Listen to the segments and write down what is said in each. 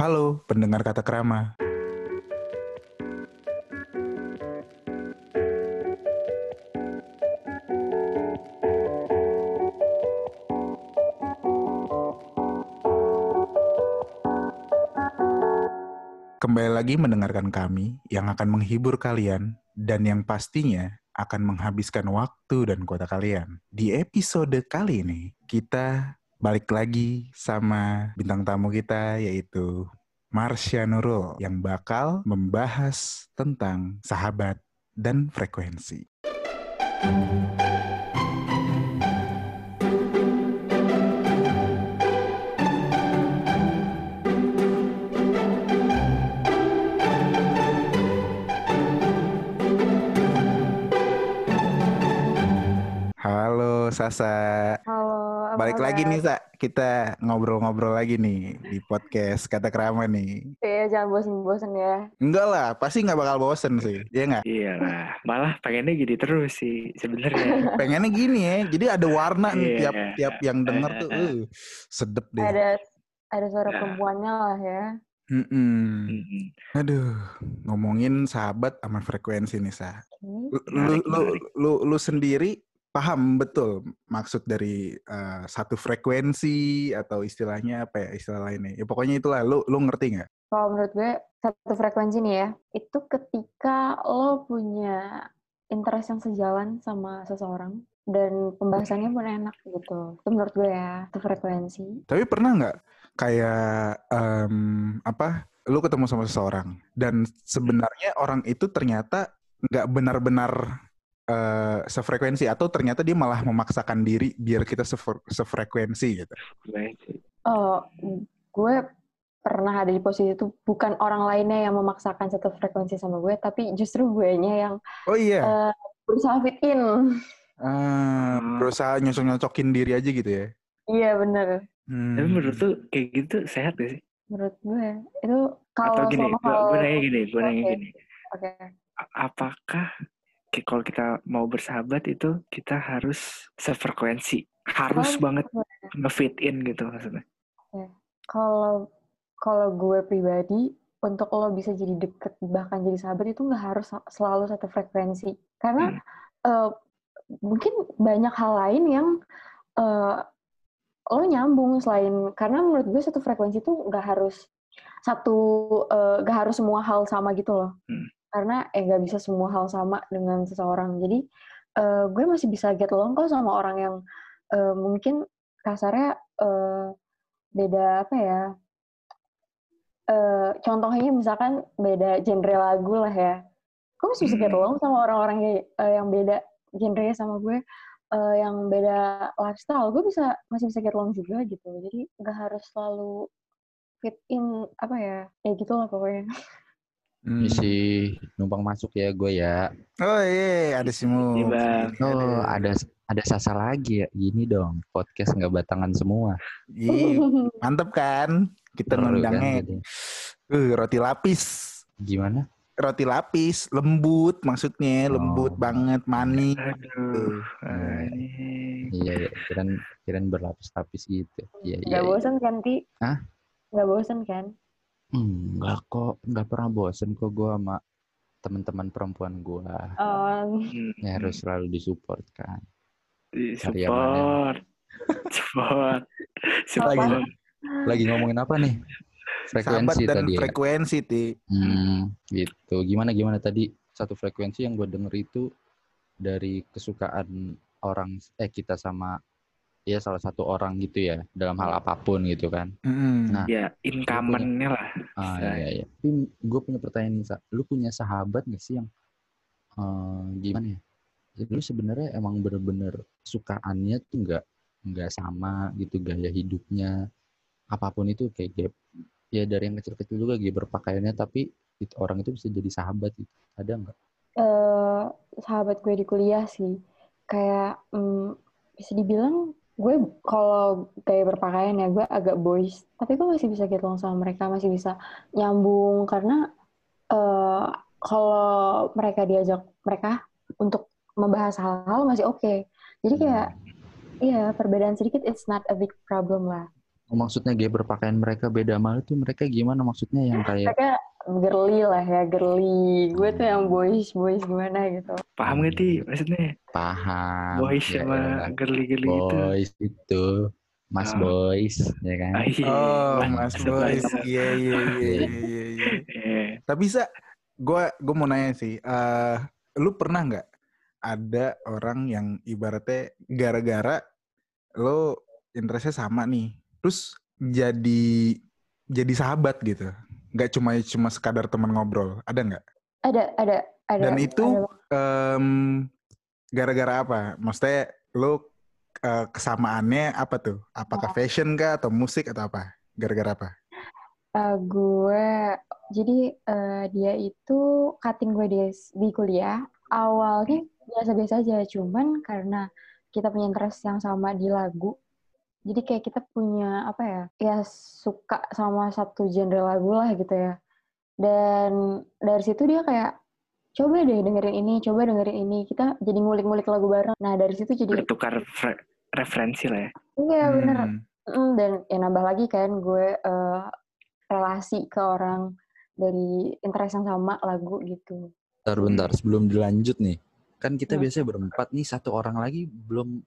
Halo, pendengar kata kerama. Kembali lagi mendengarkan kami yang akan menghibur kalian dan yang pastinya akan menghabiskan waktu dan kuota kalian. Di episode kali ini, kita balik lagi sama bintang tamu kita yaitu Marsha Nurul yang bakal membahas tentang sahabat dan frekuensi. Halo Sasa. Halo, apa Balik lagi nih Sa, kita ngobrol-ngobrol lagi nih di podcast Kata Kerama nih. Iya, jangan bosen-bosen ya. Enggak lah, pasti nggak bakal bosen sih, Iya nggak? Iya lah, malah pengennya gini terus sih sebenarnya. Pengennya gini ya, jadi ada warna nih Iya. tiap-tiap yang denger tuh, uh, sedep deh. Ada ada suara Nah. perempuannya lah ya. Mm-mm. Mm-mm. Aduh, ngomongin sahabat sama frekuensi nih Sa. Lu, lu, lu, lu, lu sendiri paham betul maksud dari uh, satu frekuensi atau istilahnya apa ya istilah lainnya? Ya pokoknya itulah, lu lu ngerti nggak? Kalau menurut gue satu frekuensi nih ya, itu ketika lo punya interest yang sejalan sama seseorang dan pembahasannya pun enak gitu. Itu menurut gue ya, satu frekuensi. Tapi pernah nggak kayak em, apa? Lu ketemu sama seseorang dan sebenarnya orang itu ternyata nggak benar-benar eh, sefrekuensi atau ternyata dia malah memaksakan diri biar kita sefre- sefrekuensi gitu. Oh, gue pernah ada di posisi itu bukan orang lainnya yang memaksakan satu frekuensi sama gue, tapi justru gue nya yang Oh iya, eh, berusaha fit in. Eh, berusaha nyosok-nyocokin diri aja gitu ya. Iya bener. Hmm. Tapi menurut tuh kayak gitu sehat gak sih? menurut gue itu Atau kalau gini, selama gue, hal gue nanya gini, gue nanya Oke. gini. oke A- Apakah kalau kita mau bersahabat itu kita harus sefrekuensi? Harus Kalau- banget ngefit in gitu maksudnya. kalau kalau gue pribadi untuk lo bisa jadi deket bahkan jadi sahabat itu nggak harus selalu satu frekuensi karena eh, mungkin banyak hal lain yang eh, lo nyambung selain karena menurut gue satu frekuensi itu nggak harus satu eh, nggak harus semua hal sama gitu loh Hmm. Karena eh nggak bisa semua hal sama dengan seseorang. Jadi eh, gue masih bisa get along kok sama orang yang eh, mungkin kasarnya eh, beda apa ya eh contohnya misalkan beda genre lagu lah ya. Gue masih bisa get Hmm. along sama orang-orang yang, eh, yang beda genrenya sama gue eh, yang beda lifestyle. Gue bisa masih bisa get along juga gitu. Jadi nggak harus selalu fit in apa ya ya gitu lah pokoknya Hmm. Isi numpang masuk ya gue ya. Oh iya, ada si Mu. Iya, Bang. Oh ada ada sasa lagi ya. Gini dong podcast nggak batangan semua. Iya, mantep kan? Kita Seru kan ngundangnya jadi. uh, roti lapis. Gimana? Roti lapis, lembut maksudnya, lembut Oh. banget, manis. Aduh, Iya. Iya ya. Kirain kirain berlapis-lapis gitu. Iya iya. iya. bosan kan ti Hah? nggak bosan kan Enggak kok. Nggak pernah bosen kok gue sama teman-teman perempuan gue. Oh, Hmm. Ya harus selalu disupport kan. Di Cari yang support. support. Support. Lagi ngomongin apa nih? Sahabat Frekuensi dan tadi ya. frekuensi, Ti. Hmm, gitu. Gimana gimana tadi satu frekuensi yang gue denger itu dari kesukaan orang eh kita sama ya salah satu orang gitu ya dalam hal apa pun gitu kan. Mm-mm. Nah. Ya, income-nya lah. Ah iya iya. Tapi gue punya pertanyaan nih, Sa. Lu punya sahabat gak sih yang eh, gimana ya? Jadi lu sebenarnya emang bener-bener sukaannya tuh nggak nggak sama gitu gaya hidupnya apa pun itu kayak gap ya dari yang kecil-kecil juga gaya berpakaiannya tapi itu orang itu bisa jadi sahabat gitu. Ada nggak? eh sahabat gue di kuliah sih kayak mm, bisa dibilang gue kalau gaya berpakaian ya gue agak boys. Tapi gue masih bisa get along sama mereka masih bisa nyambung. Karena eh kalau mereka diajak mereka untuk membahas hal-hal masih oke. Jadi kayak iya perbedaan sedikit it's not a big problem lah. Maksudnya gaya berpakaian mereka beda sama lu tuh mereka gimana maksudnya yang kayak Mereka girly lah ya, girly. Gue tuh yang boys, boys gimana gitu. Paham gak sih maksudnya? paham Boys ya sama elah. girly-girly gitu. boys itu mas Ah. boys ya kan Ah, iya. Oh, Mas- Boys. masuk. Iya, iya, iya, iya, iya, iya. Iya. Tapi bisa, gue gue mau nanya sih, eh lu pernah nggak ada orang yang ibaratnya gara-gara lo interestnya sama nih, terus jadi jadi sahabat gitu, nggak cuma cuma sekadar teman ngobrol, ada nggak? Ada, ada, ada. Dan itu gara-gara apa? Maksudnya lo eh, kesamaannya apa tuh? Apakah fashion kah atau musik atau apa? Gara-gara apa? Eh, gue jadi eh, dia itu cutting gue di, di kuliah awalnya biasa-biasa aja cuman karena kita punya interest yang sama di lagu jadi kayak kita punya apa ya ya suka sama satu genre lagu lah gitu ya dan dari situ dia kayak coba deh dengerin ini coba dengerin ini kita jadi ngulik-ngulik lagu bareng nah dari situ jadi Bertukar referensi lah ya. iya bener Hmm. Mm, dan ya nambah lagi kan gue eh, relasi ke orang dari interest yang sama lagu gitu. bentar bentar sebelum dilanjut nih kan kita Hmm. biasanya berempat nih satu orang lagi belum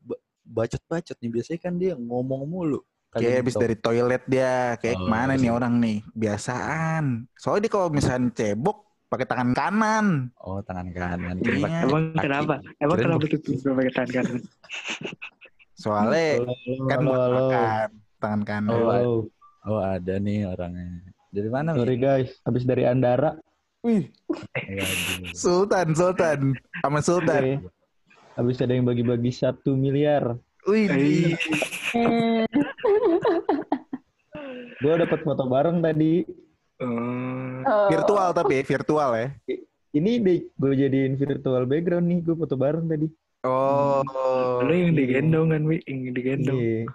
bacot-bacot nih biasanya kan dia ngomong mulu Kayak habis gitu. dari toilet dia, kayak Oh, ke mana nih iya. orang nih? Biasaan. Soalnya dia kalau misalnya cebok pakai tangan kanan. oh tangan kanan Iya. Emang kenapa? Emang kenapa pakai tuh pakai tangan kanan? Soalnya Halo, kan buat halo. makan tangan kanan. Oh, oh ada nih orangnya dari mana? Sorry guys, habis dari Andara. Wih. Sultan, Sultan, sama Sultan. Habis ada yang bagi-bagi satu miliar. Wih, Ih, Hmm. Gue dapat foto bareng tadi. oh, Oh. virtual tapi virtual ya. Ini deh gue jadiin virtual background nih. Gue foto bareng tadi. Oh, lu yang digendong kan, Wi? Yang digendong. Iya.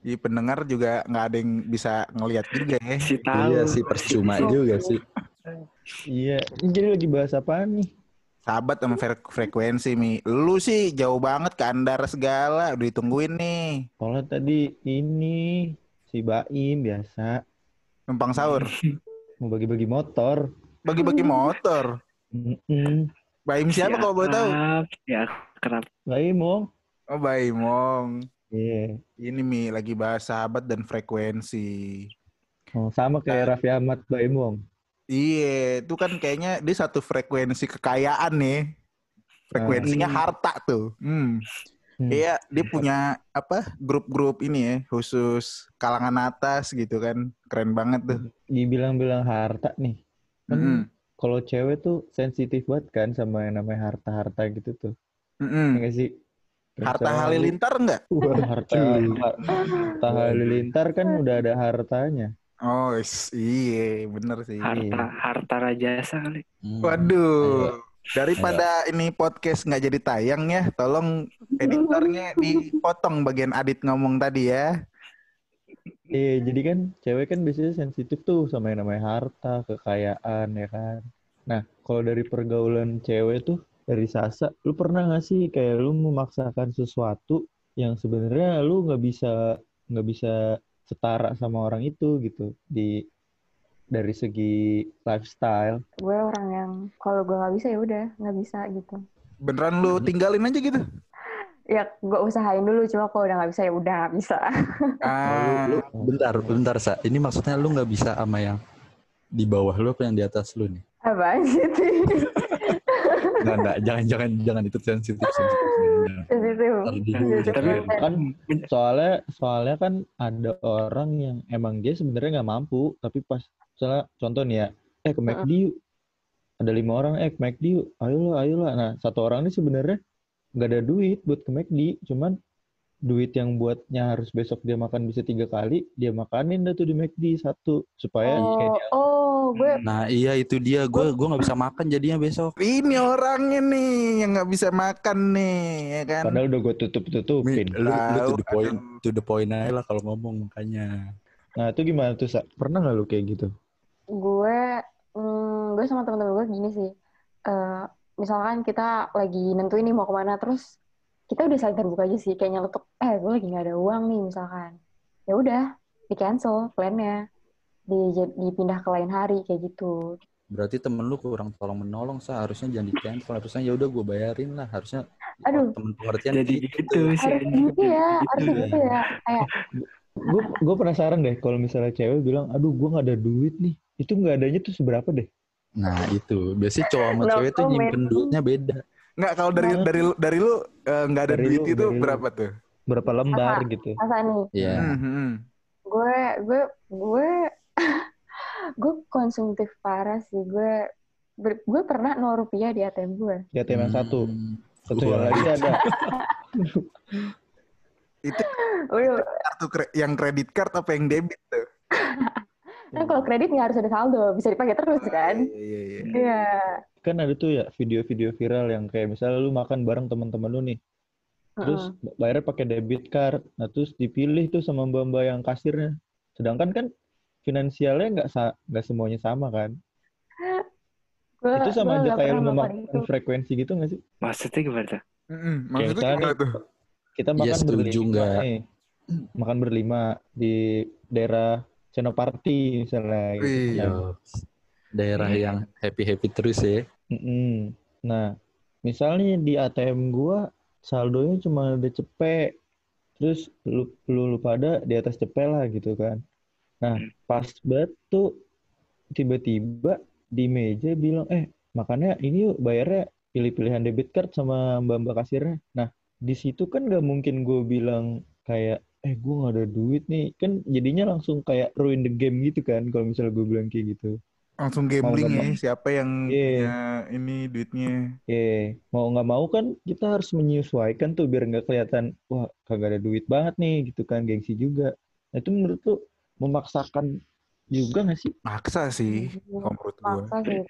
di pendengar juga nggak ada yang bisa ngelihat juga ya. Si tahu. iya sih percuma juga sih Iya. Ini jadi lagi bahas apa nih? Sahabat sama fre- frekuensi mi. Lu sih jauh banget ke Andara segala, udah ditungguin nih. Soalnya tadi ini si Baim biasa Numpang sahur, mau bagi-bagi motor. bagi-bagi motor. Mm-mm. Baim siapa kalau boleh tahu? Ya, kenapa? Baim mau? Oh Baimong. Iya. Ini Mi lagi bahas sahabat dan frekuensi. Oh, sama kayak Raffi Ahmad Baim Wong. Iya, itu kan kayaknya dia satu frekuensi kekayaan nih. Frekuensinya Hmm. harta tuh. Hmm. Hmm. Iya, dia punya apa? Grup-grup ini ya, khusus kalangan atas gitu kan. Keren banget tuh. Dibilang-bilang harta nih. Kan Mm-mm. kalau cewek tuh sensitif banget kan sama yang namanya harta-harta gitu tuh. Mm-mm. Ya nggak sih? Harta Halilintar enggak? Wah, harta, harta halilintar kan udah ada hartanya. Oh, iya, bener sih. Harta, harta rajasa kali. Hmm. Waduh. Daripada ini podcast nggak jadi tayang ya, tolong editornya dipotong bagian Adit ngomong tadi ya. Iya, jadi kan cewek kan biasanya sensitif tuh sama yang namanya harta, kekayaan ya kan. Nah, kalau dari pergaulan cewek tuh dari Sasa, lu pernah nggak sih kayak lu memaksakan sesuatu yang sebenarnya lu nggak bisa nggak bisa setara sama orang itu gitu di dari segi lifestyle. gue orang yang kalau gue nggak bisa ya udah nggak bisa gitu. Beneran lu tinggalin aja gitu? Ya gue usahain dulu cuma kalau udah nggak bisa ya udah nggak bisa. Ah, Lu, bentar, bentar, Sa. Ini maksudnya lu nggak bisa sama yang di bawah lu apa yang di atas lu nih? Apaan sih? Enggak, enggak. Jangan, jangan, jangan itu sensitif, sensitif. Tapi-. Kan soalnya soalnya kan ada orang yang emang dia sebenarnya nggak mampu, tapi pas misalnya contoh nih ya, eh ke McD yuk. Ada lima orang, eh ke McD yuk. Ayolah, ayolah. Nah, satu orang ini sebenarnya nggak ada duit buat ke McD, cuman duit yang buatnya harus besok dia makan bisa tiga kali, dia makanin dah tuh di McD satu supaya kayak Oh, dia oh, gue Nah, iya itu dia. Gue gua nggak bisa makan jadinya besok. ini orangnya nih yang nggak bisa makan nih, ya kan? padahal udah gue tutup Mi, tutupin. lu, lu to the point, to the point aja lah kalau ngomong makanya. Nah itu gimana tuh Sa? Pernah nggak lu kayak gitu? gue hmm, gue sama teman-teman gue gini sih Eh, misalkan kita lagi nentuin nih mau ke mana terus kita udah saling terbuka aja sih kayak nyeletuk eh gue lagi nggak ada uang nih misalkan ya udah di cancel plannya di dipindah ke lain hari kayak gitu Berarti temen lu kurang tolong menolong sa harusnya jangan di cancel harusnya ya udah gue bayarin lah harusnya Aduh. temen pengertian Jadi gitu sih. gitu ya harus Gitu. gitu ya kayak Gue gue penasaran deh kalau misalnya cewek bilang, aduh gue nggak ada duit nih. Itu nggak adanya tuh seberapa deh? Nah itu biasanya cowok sama cewek tuh nyimpen duitnya beda. Nggak kalau dari Nah. dari lu dari lu eh, nggak ada Dari duit lu, itu berapa tuh? Berapa lembar gitu? masa nih Iya. Hmm, hmm. gue gue gue gue konsumtif parah sih gue ber- gue pernah nol rupiah di ATM gue Di ATM yang satu. Hmm. Satu yang lagi ada. Itu kartu kre- yang kredit card apa yang debit tuh? kan kalau kredit nggak harus ada saldo bisa dipakai terus kan Iya, iya, iya. iya Kan ada tuh ya video-video viral yang kayak misalnya lu makan bareng teman-teman lu nih. Terus bayarnya pakai debit card. Nah terus dipilih tuh sama mbak-mbak yang kasirnya. Sedangkan kan finansialnya nggak sa- nggak semuanya sama kan? Gua- itu sama aja kayak lu memakan frekuensi gitu nggak sih? Maksudnya gimana tuh? Mm-mm. Maksudnya misalnya gimana nih, tuh? Kita Iya, makan setuju berlima nih. Makan berlima di daerah Senoparty misalnya. gitu. Yo. Daerah yang happy happy terus ya. Mm-mm. Nah, misalnya di ATM gua saldonya cuma ada cepet. Terus lu, lu, lu pada di atas cepet lah gitu kan. Nah, pas banget tuh tiba-tiba di meja bilang, eh makanya ini yuk bayarnya pilih-pilihan debit card sama mbak-mbak kasirnya. Nah, di situ kan nggak mungkin gue bilang kayak, eh gue nggak ada duit nih. Kan jadinya langsung kayak ruin the game gitu kan kalau misalnya gue bilang kayak gitu. Langsung gambling ya, siapa yang Iya. punya ini duitnya. Oke, mau nggak mau kan kita harus menyesuaikan tuh biar nggak kelihatan wah kagak ada duit banget nih gitu kan gengsi juga. Nah, itu menurut lu memaksakan juga nggak sih? Maksa sih, kalau menurut maksa sih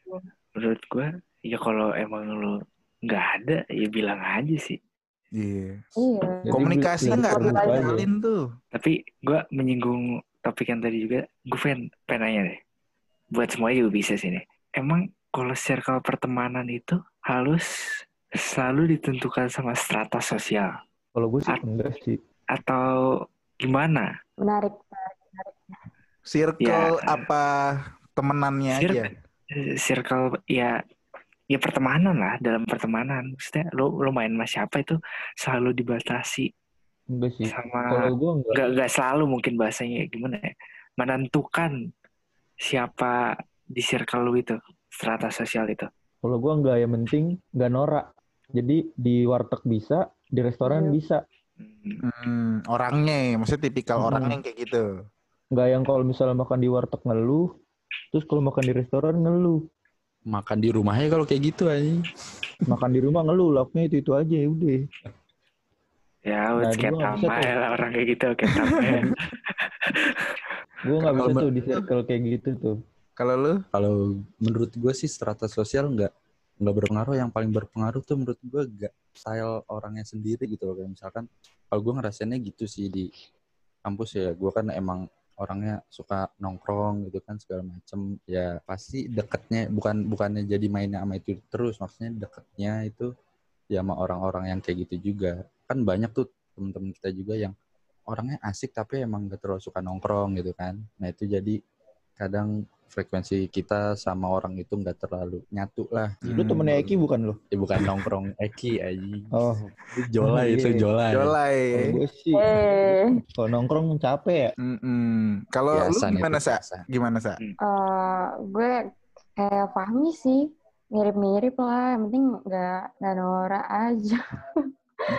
Menurut gue, ya kalau emang lu nggak ada, ya bilang aja sih. Iya. iya Jadi Komunikasi nggak terjalin tuh. Tapi gue menyinggung topik yang tadi juga, gue pengen, pengen nanya deh. Buat semuanya juga bisa sih nih. Emang kalau circle pertemanan itu harus selalu ditentukan sama strata sosial? Kalau gue sih At- enggak sih. Atau gimana? menarik Circle Ya. apa temenannya aja. Circle, ya ya pertemanan lah dalam pertemanan maksudnya lo lo main sama siapa itu selalu dibatasi Enggak sih. sama Kalau gue enggak. nggak nggak selalu mungkin bahasanya gimana ya menentukan siapa di circle lu itu strata sosial itu Kalau gue enggak yang penting nggak norak. Jadi di warteg bisa, di restoran Iya. bisa. Hmm, Hmm, orangnya, maksudnya tipikal Hmm. orangnya yang kayak gitu. Nggak yang kalau misalnya makan di warteg ngeluh, terus kalau makan di restoran ngeluh. Makan di rumahnya kalau kayak gitu aja. Makan di rumah ngeluh, lauknya itu itu aja ya udah. ya Nah, wes kayak tambah tuh. lah orang kayak gitu kayak tambah Gue nggak bisa tuh di circle kayak gitu tuh. Kalau lu? Kalau menurut gue sih strata sosial nggak nggak berpengaruh. Yang paling berpengaruh tuh menurut gue gak style orangnya sendiri gitu loh. Kayak misalkan kalau gue ngerasainnya gitu sih di kampus ya. Gue kan emang orangnya suka nongkrong gitu kan segala macem. Ya pasti deketnya bukan bukannya jadi mainnya sama itu terus maksudnya deketnya itu ya sama orang-orang yang kayak gitu juga. Kan banyak tuh temen-temen kita juga yang orangnya asik tapi emang gak terlalu suka nongkrong gitu kan. Nah itu jadi kadang frekuensi kita sama orang itu nggak terlalu nyatu lah Lu Hmm. temennya Eki bukan lo? ya bukan nongkrong Eki aja Oh, Jolai itu Iya. Jolai Jolai. sih eh kalau nongkrong capek ya. Mm-mm. Kalau lu gimana, Sa? Gimana, Sa? eh, gue kayak Fahmi sih mirip-mirip lah yang penting nggak nggak norak aja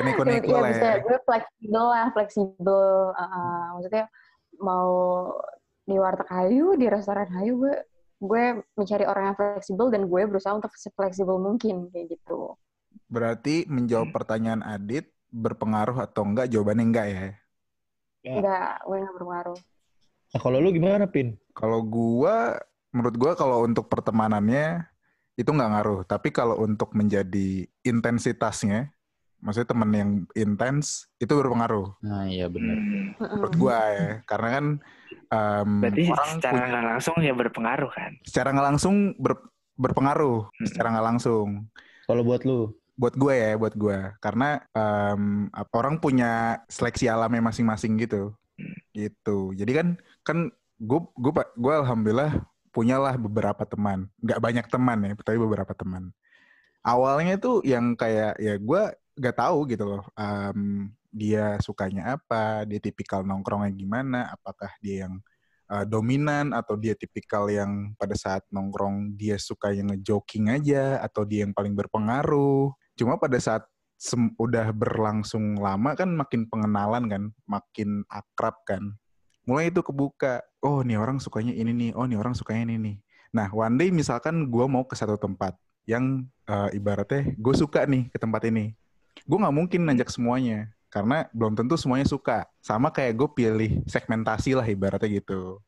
Neko-neko Iya lah bisa ya. gue fleksibel lah fleksibel Uh, uh, maksudnya mau di warteg hayu di restoran hayu gue gue mencari orang yang fleksibel dan gue berusaha untuk fleksibel mungkin kayak gitu Berarti menjawab pertanyaan Adit berpengaruh atau enggak? Jawabannya enggak ya. Ya. enggak gue nggak berpengaruh Nah, kalau lu gimana, Pin? Kalau gua, menurut gua kalau untuk pertemanannya itu nggak ngaruh. Tapi kalau untuk menjadi intensitasnya, maksudnya temen yang intens itu berpengaruh. nah iya benar Hmm, Menurut gua ya, karena kan em, berarti orang secara punya- nggak langsung ya berpengaruh kan secara nggak langsung ber- berpengaruh, Hmm. secara nggak langsung. Kalau buat lu? buat gue ya, buat gue. Karena em, apa- orang punya seleksi alamnya masing-masing gitu. Gitu. Jadi kan kan gue gue gue alhamdulillah punyalah beberapa teman. Nggak banyak teman ya, tapi beberapa teman. Awalnya tuh yang kayak ya gue nggak tahu gitu loh. em, dia sukanya apa, dia tipikal nongkrongnya gimana, apakah dia yang uh, dominan atau dia tipikal yang pada saat nongkrong dia suka yang ngejoking aja atau dia yang paling berpengaruh. Cuma pada saat sem- udah berlangsung lama kan makin pengenalan kan, makin akrab kan. Mulai itu kebuka, oh nih orang sukanya ini nih, oh nih orang sukanya ini nih. Nah one day misalkan gue mau ke satu tempat yang uh, ibaratnya gue suka nih ke tempat ini. Gue nggak mungkin nanjak semuanya karena belum tentu semuanya suka. Sama kayak gue pilih segmentasi lah ibaratnya gitu.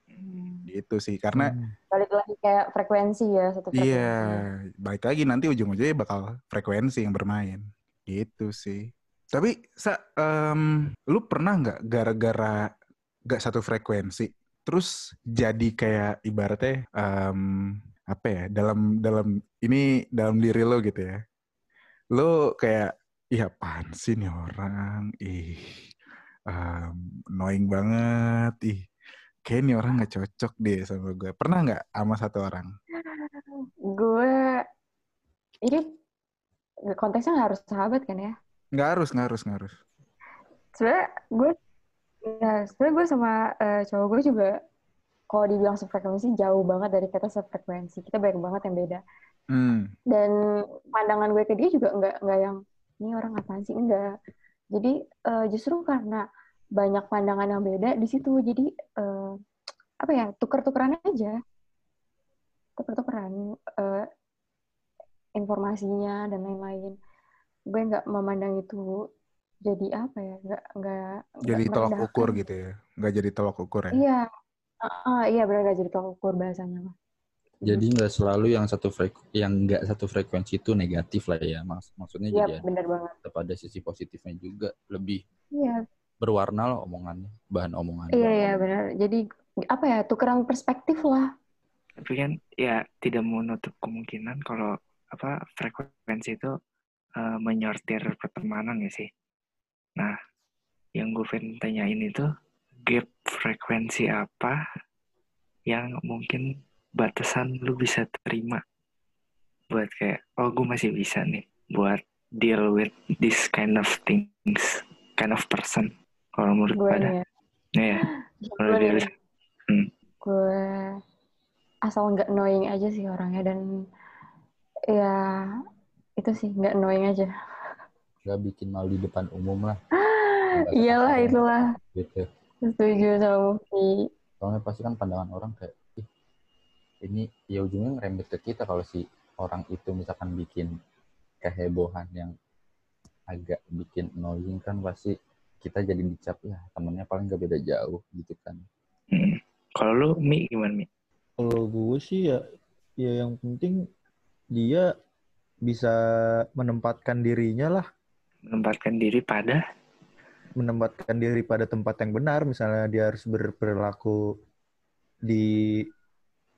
Gitu sih, karena Hmm. Balik lagi kayak frekuensi ya satu frekuensi. Iya, balik lagi nanti ujung-ujungnya bakal frekuensi yang bermain. Gitu sih. Tapi, Sa, em, lu pernah nggak gara-gara nggak satu frekuensi, terus jadi kayak ibaratnya em, apa ya dalam dalam ini dalam diri lo gitu ya, lo kayak iya apaan sih nih orang, ih em, annoying banget, ih kayak nih orang nggak cocok deh sama gue. Pernah nggak sama satu orang? Gue ini konteksnya nggak harus sahabat kan ya? Nggak harus, nggak harus, nggak harus. Sebenarnya gue, ya sebenarnya gue sama eh, cowok gue juga kalau dibilang sefrekuensi jauh banget dari kata sefrekuensi. Kita banyak banget yang beda. Hmm. Dan pandangan gue ke dia juga nggak nggak yang ini orang apaan sih enggak. Jadi eh, justru karena banyak pandangan yang beda di situ. Jadi eh, apa ya tuker-tukeran aja, tuker-tukeran eh, informasinya dan lain-lain. Gue nggak memandang itu jadi apa ya, nggak nggak Jadi tolak merendahkan. ukur gitu ya. Nggak jadi tolak ukur ya. Iya, Ah, iya benar nggak jadi tolak ukur bahasanya mah. Jadi nggak selalu yang satu freku yang nggak satu frekuensi itu negatif lah ya. Mas maksudnya Iya jadi benar banget. tetap ada sisi positifnya juga lebih Iya, berwarna lah omongannya, bahan omongannya. iya iya benar. Jadi apa ya tukeran perspektif lah. Tapi kan ya tidak menutup kemungkinan kalau apa frekuensi itu eh, menyortir pertemanan ya sih. Nah, yang gue pengen tanyain itu gap frekuensi apa yang mungkin batasan lu bisa terima buat kayak oh gue masih bisa nih buat deal with this kind of things, kind of person. Kalau menurut Gue pada, ya. ya, kalau Gue dia nih, Hmm. gue asal nggak annoying aja sih orangnya dan ya itu sih nggak annoying aja. Nggak bikin malu di depan umum lah. Iyalah Bahasa itulah Gitu. setuju sama Mufti. Soalnya pasti kan pandangan orang kayak, ini ya ujungnya ngerembet ke kita kalau si orang itu misalkan bikin kehebohan yang agak bikin annoying kan pasti kita jadi dicap ya temennya paling gak beda jauh gitu kan. Hmm. Kalau lu Mi gimana Mi? Kalau gue sih ya, ya yang penting dia bisa menempatkan dirinya lah, Menempatkan diri pada menempatkan diri pada tempat yang benar. Misalnya dia harus berperilaku di,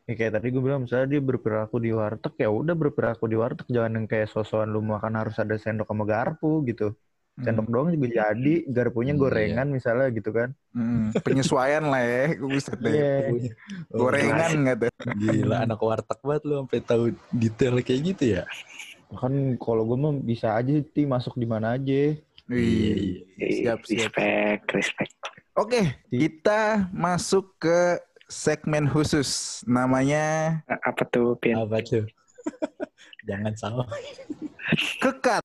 ya kayak tadi gue bilang, misalnya dia berperilaku di warteg, ya udah berperilaku di warteg, jangan yang kayak sosokan lu makan harus ada sendok sama garpu gitu. Sendok doang juga jadi, garpunya Hmm, gorengan misalnya gitu kan. Hmm, penyesuaian lah ya. Buset deh. Iya. Gorengan nggak tuh? Gila anak warteg banget lu sampai tahu detail kayak gitu ya. Kan kalau gue mah bisa aja ti masuk di mana aja. Wih, siap, siap. respect, respect. Oke, kita masuk ke segmen khusus. Namanya Apa tuh, Pin? Apa tuh? Jangan salah. Kekat.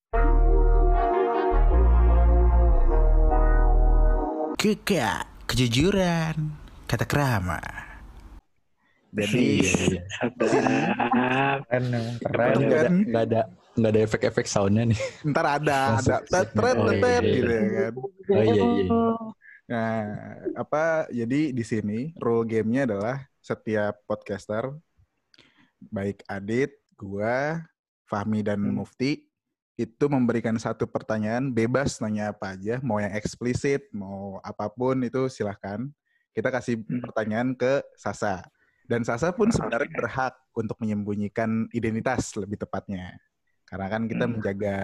Kekat, kejujuran, kata kerama. Jadi, Iya, iya. Keren emang Kan keren. Iya. nggak ada nggak ada efek-efek soundnya nih. ntar ada, ada segmen. tetret, Oh, iya, tetret iya. gitu ya kan. Oh iya iya. Nah, apa jadi di sini rule gamenya adalah setiap podcaster baik Adit, gua, Fahmi dan Hmm. Mufti itu memberikan satu pertanyaan bebas nanya apa aja, mau yang eksplisit, mau apa pun itu silahkan. Kita kasih Hmm. pertanyaan ke Sasa. Dan Sasa pun sebenarnya Oke. berhak untuk menyembunyikan identitas lebih tepatnya. Karena kan kita Hmm. menjaga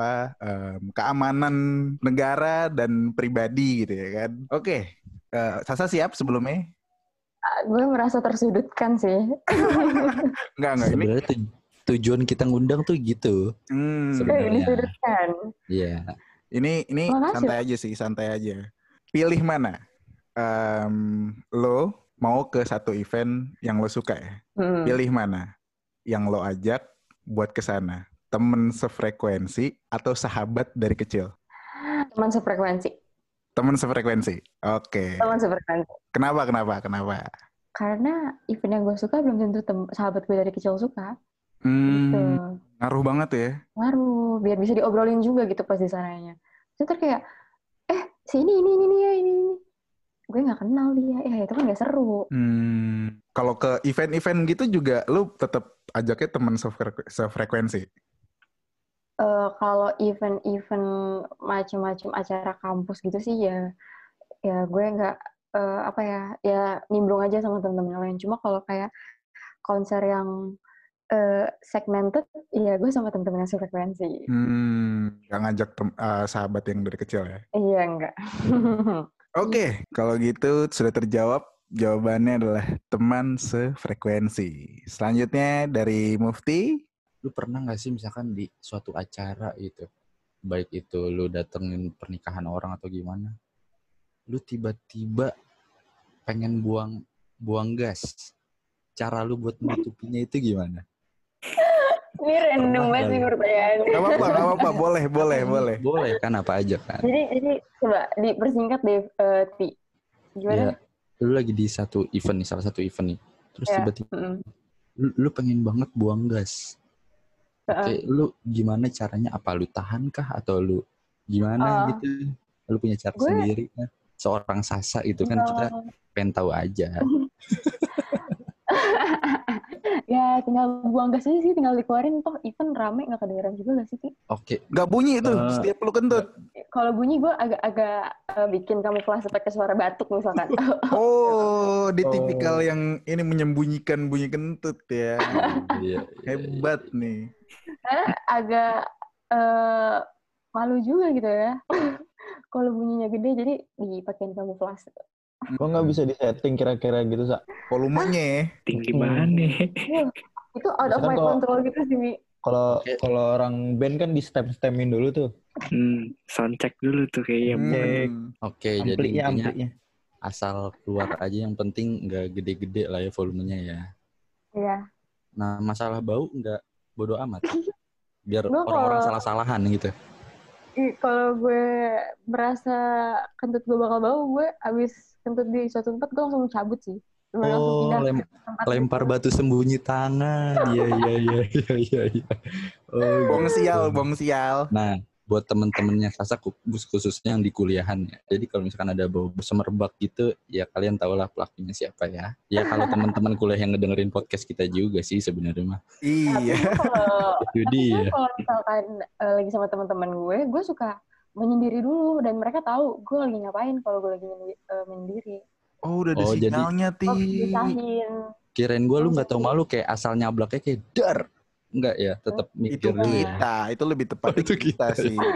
apa em, keamanan negara dan pribadi gitu ya kan. Oke, eh, Sasa siap sebelumnya? Ah, gue merasa tersudutkan sih. Enggak enggak ini. Sebenarnya tu- tujuan kita ngundang tuh gitu. Hmm, Sebenarnya. disudutkan. Iya. ini ini Makasih. santai aja sih, santai aja. Pilih mana? Em, lo mau ke satu event yang lo suka ya? Hmm. Pilih mana? Yang lo ajak buat ke sana? Temen sefrekuensi atau sahabat dari kecil? Teman sefrekuensi. Temen sefrekuensi. Oke. Teman sefrekuensi. Kenapa? Kenapa? Kenapa? Karena event yang gue suka belum tentu sahabat gue dari kecil suka. Hmm, Gitu. ngaruh banget ya. Ngaruh. Biar bisa diobrolin juga gitu pas di sananya. Terus kayak, eh si ini, ini, ini, ini, ya, ini, ini. Gue gak kenal dia. Ya itu kan gak seru. Hmm, kalau ke event-event gitu juga lu tetap ajaknya temen sefre- sefrekuensi. Eh, kalau event-event macam-macam acara kampus gitu sih ya ya gue nggak eh, apa ya ya nimbrung aja sama temen-temen lain cuma kalau kayak konser yang eh, segmented ya gue sama temen-temen yang sefrekuensi Hmm, gak ngajak tem- eh, sahabat yang dari kecil ya. iya enggak Oke, kalau gitu sudah terjawab. Jawabannya adalah teman sefrekuensi. Selanjutnya dari Mufti. Lu pernah nggak sih misalkan di suatu acara gitu, baik itu lu datengin pernikahan orang atau gimana, lu tiba-tiba pengen buang buang gas. Cara lu buat menutupinya itu gimana? ini random banget kali. pertanyaannya Gak apa-apa, gak apa-apa. Boleh, boleh, boleh. Boleh kan apa aja kan? jadi jadi coba dipersingkat deh eh, Ti gimana Ya, lu lagi di satu event nih, salah satu event nih. Terus Ya. tiba-tiba Mm-mm. lu, lu pengen banget buang gas. Oke, Heeh. lu gimana caranya? Apa lu tahan kah atau lu gimana Oh. gitu? Lu punya cara Gue- sendiri kan? Seorang sasa itu kan kita pengen tahu aja. ya tinggal buang gas aja sih tinggal dikeluarin toh event rame nggak kedengeran juga gak sih? Oke, Gak bunyi itu Eh. setiap lu kentut. kalau bunyi gue agak-agak eh, bikin kamu flash pakai suara batuk misalkan Oh, dia Oh. tipikal yang ini menyembunyikan bunyi kentut ya. iya, iya, Hebat nih. Karena agak eh, malu juga gitu ya kalau bunyinya gede jadi dipakein kamu flash Kok nggak bisa disetting kira-kira gitu, Sa? Volumenya ya. Tinggi banget nih. itu out of my control gitu sih Mi. Kalau kalau orang band kan di step stemin dulu tuh. Hmm, sound check dulu tuh kayaknya. Hmm. Oke, jadi Amplinya, intinya amplinya. asal keluar aja yang penting nggak gede-gede lah ya volumenya ya. Iya. Nah, masalah bau nggak bodo amat. Biar orang-orang salah-salahan gitu. Kalau gue merasa kentut gue bakal bau gue abis kentut di suatu tempat gue langsung cabut sih Gue langsung Oh, pindah lem- lempar itu. batu sembunyi tangan. Iya, iya, iya, iya, iya, iya. Oh, Bong gitu. sial, bong sial. Nah, buat temen-temennya Sasa khusus- khususnya yang di kuliahan ya. Jadi kalau misalkan ada bau semerbak gitu, ya kalian tahulah pelakunya siapa ya. Ya kalau teman-teman kuliah yang ngedengerin podcast kita juga sih sebenarnya mah. Iya. Itu dia. gue kalau misalkan eh, lagi sama teman-teman gue gue suka menyendiri dulu dan mereka tahu gue lagi ngapain kalau gue lagi menyendiri, menyendiri. Oh, udah ada Oh, jadi- sinyalnya, Ti. Oh. Kirain gue lu nggak tahu malu kayak asal nyablaknya kayak dar. Enggak ya, tetap Itu mikir dulu ya. kita, itu lebih tepat Oh, itu kita kita. sih.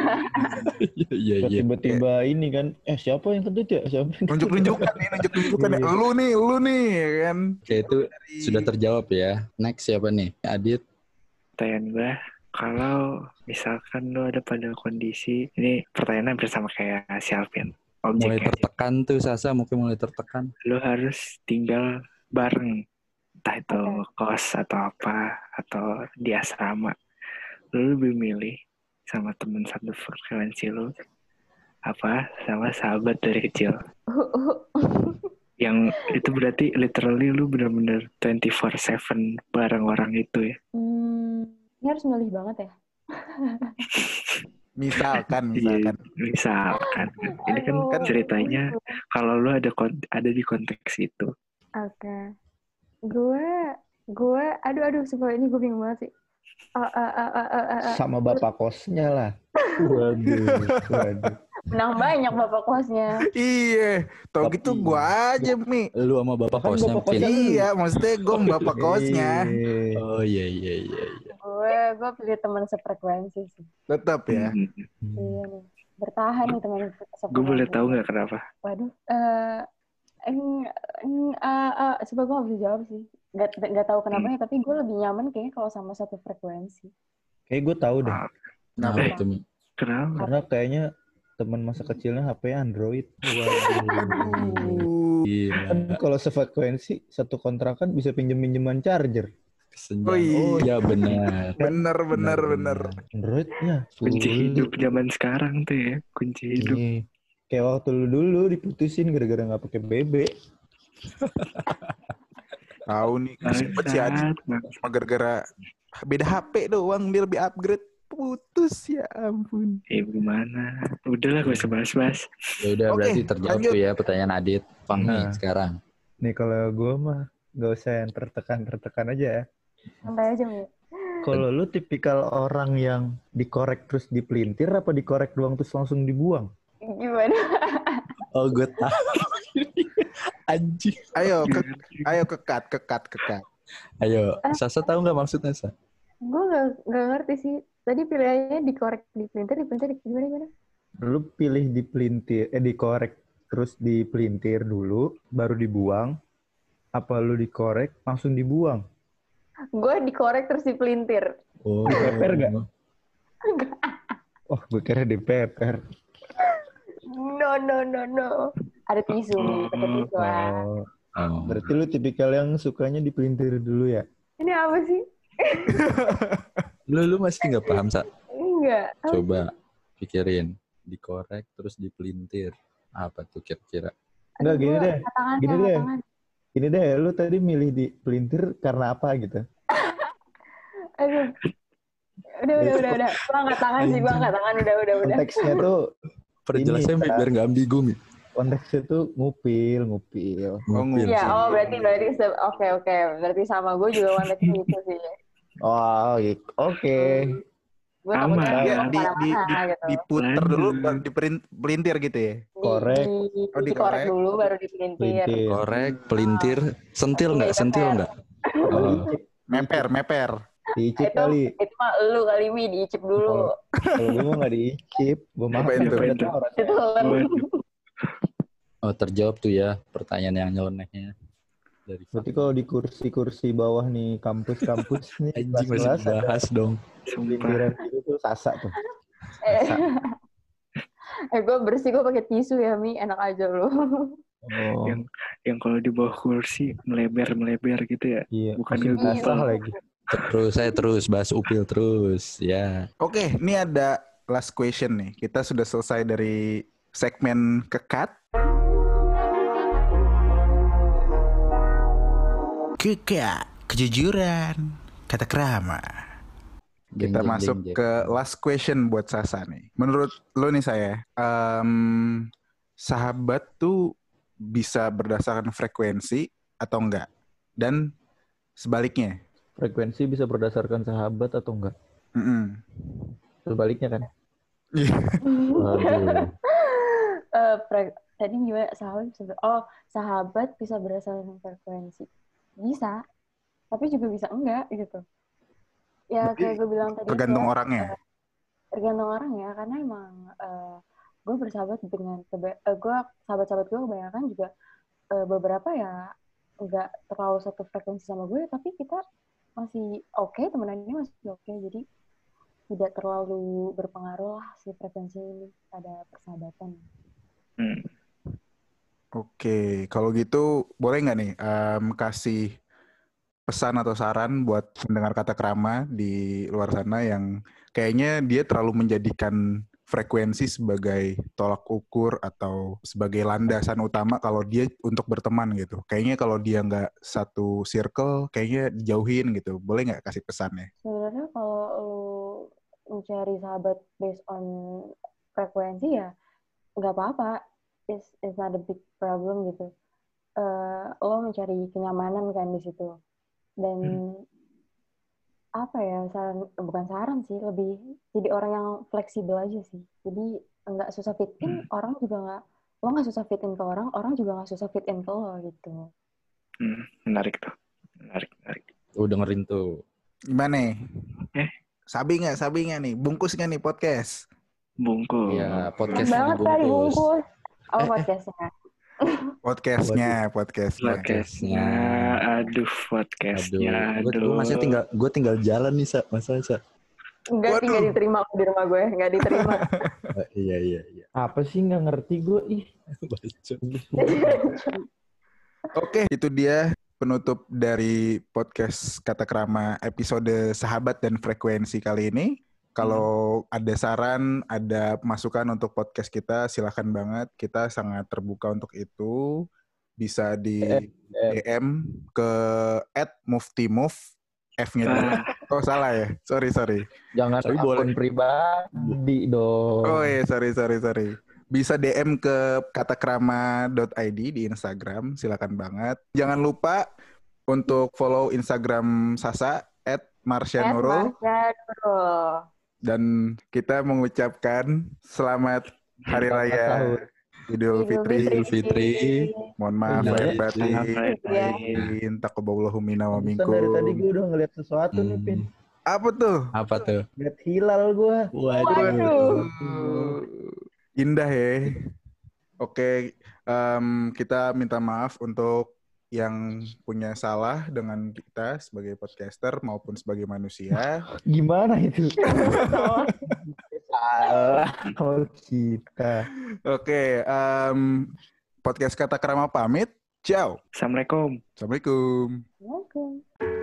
Iya, iya, Terus iya. tiba-tiba ini kan, eh siapa yang kentut ya? Siapa yang kentut? Nunjuk-nunjukkan nih, nunjuk-nunjukkan ya. Iya. Lu nih, lu nih, ya kan. Oke, itu Dari- sudah terjawab ya. Next siapa nih? Adit. Pertanyaan gue, kalau misalkan lo ada pada kondisi, ini pertanyaannya hampir sama kayak si Alvin. Mulai Objeknya, tertekan tuh Sasa, mungkin mulai tertekan. lo harus tinggal bareng. Entah itu kos atau apa, atau di asrama. Lo lebih milih sama temen satu frekuensi lo, apa sama sahabat dari kecil. Yang itu berarti literally lu bener-bener 24/7 bareng orang itu ya. Hmm, ini harus milih banget ya. Misalkan, Iya, misalkan. misalkan. Ini kan Aduh. kan ceritanya kalau lu ada ada di konteks itu. Oke. Gue, gue, aduh, aduh, supaya ini gue bingung banget sih. Eh, eh, eh, eh, eh, eh, eh. Sama bapak kosnya lah. Waduh, waduh. Menang banyak bapak kosnya. Iya, tau gitu gua aja, Mi. Lu sama bapak Kan kosnya bapak kosnya- Iya, maksudnya gua sama bapak kosnya. Eh, Oh iya iya iya. iya. gue gue pilih teman sefrekuensi sih. Tetap ya. Hmm. Iya nih. Bertahan nih teman sefrekuensi. Gue boleh tahu nggak kenapa? Waduh. Eh, eng, eng, ah, ah, coba gue gak bisa jawab sih. Gak, gak tahu kenapa ya, tapi gue lebih nyaman kayaknya kalau sama satu frekuensi. Kayak gue tahu deh. Ah, Kenapa Eh. itu? Kenapa? Karena kayaknya teman masa kecilnya HP Android. Kan kalau sefrekuensi satu kontrakan bisa pinjem-pinjeman charger. Kesenjangan. Oh, iya. Oh iya benar. bener bener bener. Android ya. Kunci hidup zaman sekarang tuh ya. Kunci hidup. Iya. Kayak waktu lu dulu diputusin gara-gara nggak pakai BB. Tahu nih sempet si Adi cuma gara-gara beda HP doang dia lebih upgrade putus ya ampun. Eh gimana? Udahlah gue sebahas-bahas. Ya udah Oke, berarti terjawab lanjut. tuh ya pertanyaan Adit. Fahmi Nah. sekarang. Nih kalau gue mah nggak usah yang tertekan-tertekan aja ya. Santai aja, Mi. Kalau lu tipikal orang yang dikorek terus dipelintir apa dikorek doang terus langsung dibuang? Gimana? Oh gue tahu. Anjing. Ayo ke, ayo kekat kekat kekat. Ayo, Sasa tahu nggak maksudnya Sa? gue gak, gak ngerti sih. Tadi pilihannya dikorek, dipelintir, dipelintir, gimana, gimana? Lu pilih dipelintir, eh dikorek terus dipelintir dulu, baru dibuang. Apa lu dikorek langsung dibuang? Gue dikorek terus dipelintir. Oh. Dipeper nggak? Oh, gue kira dipeper. No, no, no, no. Ada tisu, Mi. Pakai tisu lah. Oh, Oh. berarti lu tipikal yang sukanya dipelintir dulu ya? Ini apa sih? Lu lu masih nggak paham Sa? Enggak. Coba pikirin. Dikorek terus dipelintir. Apa tuh kira-kira? Enggak, gini deh. tangan, Gini deh. tangan. Ini deh, lu tadi milih dipelintir karena apa gitu? Aduh. Udah, udah, udah, udah. Gua angkat tangan sih, gua angkat tangan. Udah, udah, udah. Konteksnya tuh, Perjelasannya Sa. biar nggak ambigu Mi. Konteksnya tuh ngupil, ngupil. Ngupil Iya, oh berarti, berarti, oke, oke. Berarti sama gue juga konteksnya gitu sih. Oh, iya. oke. Gue Sama. dia di, di, di, gitu. diputer dulu baru dipelintir gitu ya. Di- korek. di- Oh, dikorek dikorek. dulu baru dipelintir. Pelintir. Korek, pelintir, sentil nggak? Sentil nggak? Oh. Meper, meper. Diicip Itu, kali. itu mah lu kali Mi, diicip dulu. Oh. Kalau gue mau nggak diicip, gue makan. Apa itu? Itu. Itu. Oh terjawab tuh ya pertanyaan yang nyelenehnya dari Berarti kalau di kursi-kursi bawah nih, kampus-kampus nih, anjing masih dibahas dong. Pelintiran gitu tuh sasa tuh. Eh, eh gue bersih, gue pakai tisu ya Mi, enak aja lu. Oh, Yang yang kalau di bawah kursi melebar-melebar gitu ya. iya. bukan basah lagi. Terus saya terus bahas upil terus ya. Oke, ini ada last question nih. Kita sudah selesai dari segmen kekat. Kekat, kejujuran, kata kerama. Kita jeng, masuk jeng, jeng. ke last question buat Sasa nih. Menurut lo nih saya, em, sahabat tuh bisa berdasarkan frekuensi atau enggak? Dan sebaliknya. Frekuensi bisa berdasarkan sahabat atau enggak? Mm-mm. Sebaliknya kan? Waduh. Eh, tadi gimana? Sahabat bisa ber- oh sahabat bisa berdasarkan frekuensi. Bisa tapi juga bisa enggak gitu. Ya Berarti kayak gue bilang tadi Tergantung ya, orangnya. tergantung orang ya karena emang gue bersahabat dengan keba- eh, gue sahabat-sahabat gue kebanyakan juga eh, beberapa ya enggak terlalu satu frekuensi sama gue tapi kita masih oke temenannya masih oke. Jadi tidak terlalu berpengaruh lah si frekuensi ini pada persahabatan Hmm. Oke, kalau gitu boleh nggak nih em, kasih pesan atau saran buat mendengar kata kerama di luar sana yang kayaknya dia terlalu menjadikan frekuensi sebagai tolak ukur atau sebagai landasan utama kalau dia untuk berteman gitu. Kayaknya kalau dia nggak satu circle, kayaknya dijauhin gitu. Boleh nggak kasih pesannya? sebenarnya kalau lu mencari sahabat based on frekuensi ya nggak apa-apa it's, it's not a big problem gitu Eh, lo mencari kenyamanan kan di situ dan apa ya saran bukan saran sih lebih jadi orang yang fleksibel aja sih jadi nggak susah fit in orang juga nggak lo nggak susah fit in ke orang orang juga nggak susah fit in ke lo gitu Hmm, menarik tuh. Menarik, menarik. Tuh dengerin tuh. Gimana? nih? Eh, Sabi nggak? Sabi nggak nih? Bungkus nggak nih podcast? Bungkus. Iya, Keren podcast banget kali dibungkus. bungkus. Oh, Eh, podcastnya. Podcastnya, podcastnya. Podcastnya, aduh podcastnya, Aduh, gue aduh. masih tinggal gue tinggal jalan nih sa, masa sa. Enggak sih, Waduh. nggak diterima di rumah gue. Nggak diterima. Eh, iya iya iya. Apa sih nggak ngerti gue? Ih. Bacot. Oke, itu dia penutup dari podcast Kata Krama episode Sahabat dan Frekuensi kali ini. Kalau ada saran, ada masukan untuk podcast kita, silahkan banget. Kita sangat terbuka untuk itu. Bisa di DM ke @muftimove F-nya. Ah, Oh salah ya, sorry sorry. Jangan Tapi akun boleh. pribadi dong. Oh iya, sorry sorry sorry. Bisa DM ke katakrama.id di Instagram, silakan banget. Jangan lupa untuk follow Instagram Sasa at Marsha Nurul. Dan kita mengucapkan selamat Hari Selamat Raya. Idul Fitri. Idul Fitri. Mohon maaf lahir batin. Ya. Taqabbalallahu minna wa Pantesan dari tadi minkum. gue udah ngeliat sesuatu nih, Pin. Hmm, Apa tuh? apa tuh? Lihat hilal gue. Waduh. Indah ya. Oke, em, kita minta maaf untuk yang punya salah dengan kita sebagai podcaster maupun sebagai manusia. Gimana itu? Salah kalau kita. Oke, em, podcast kata kerama pamit. Ciao. Assalamualaikum. Assalamualaikum. Ya.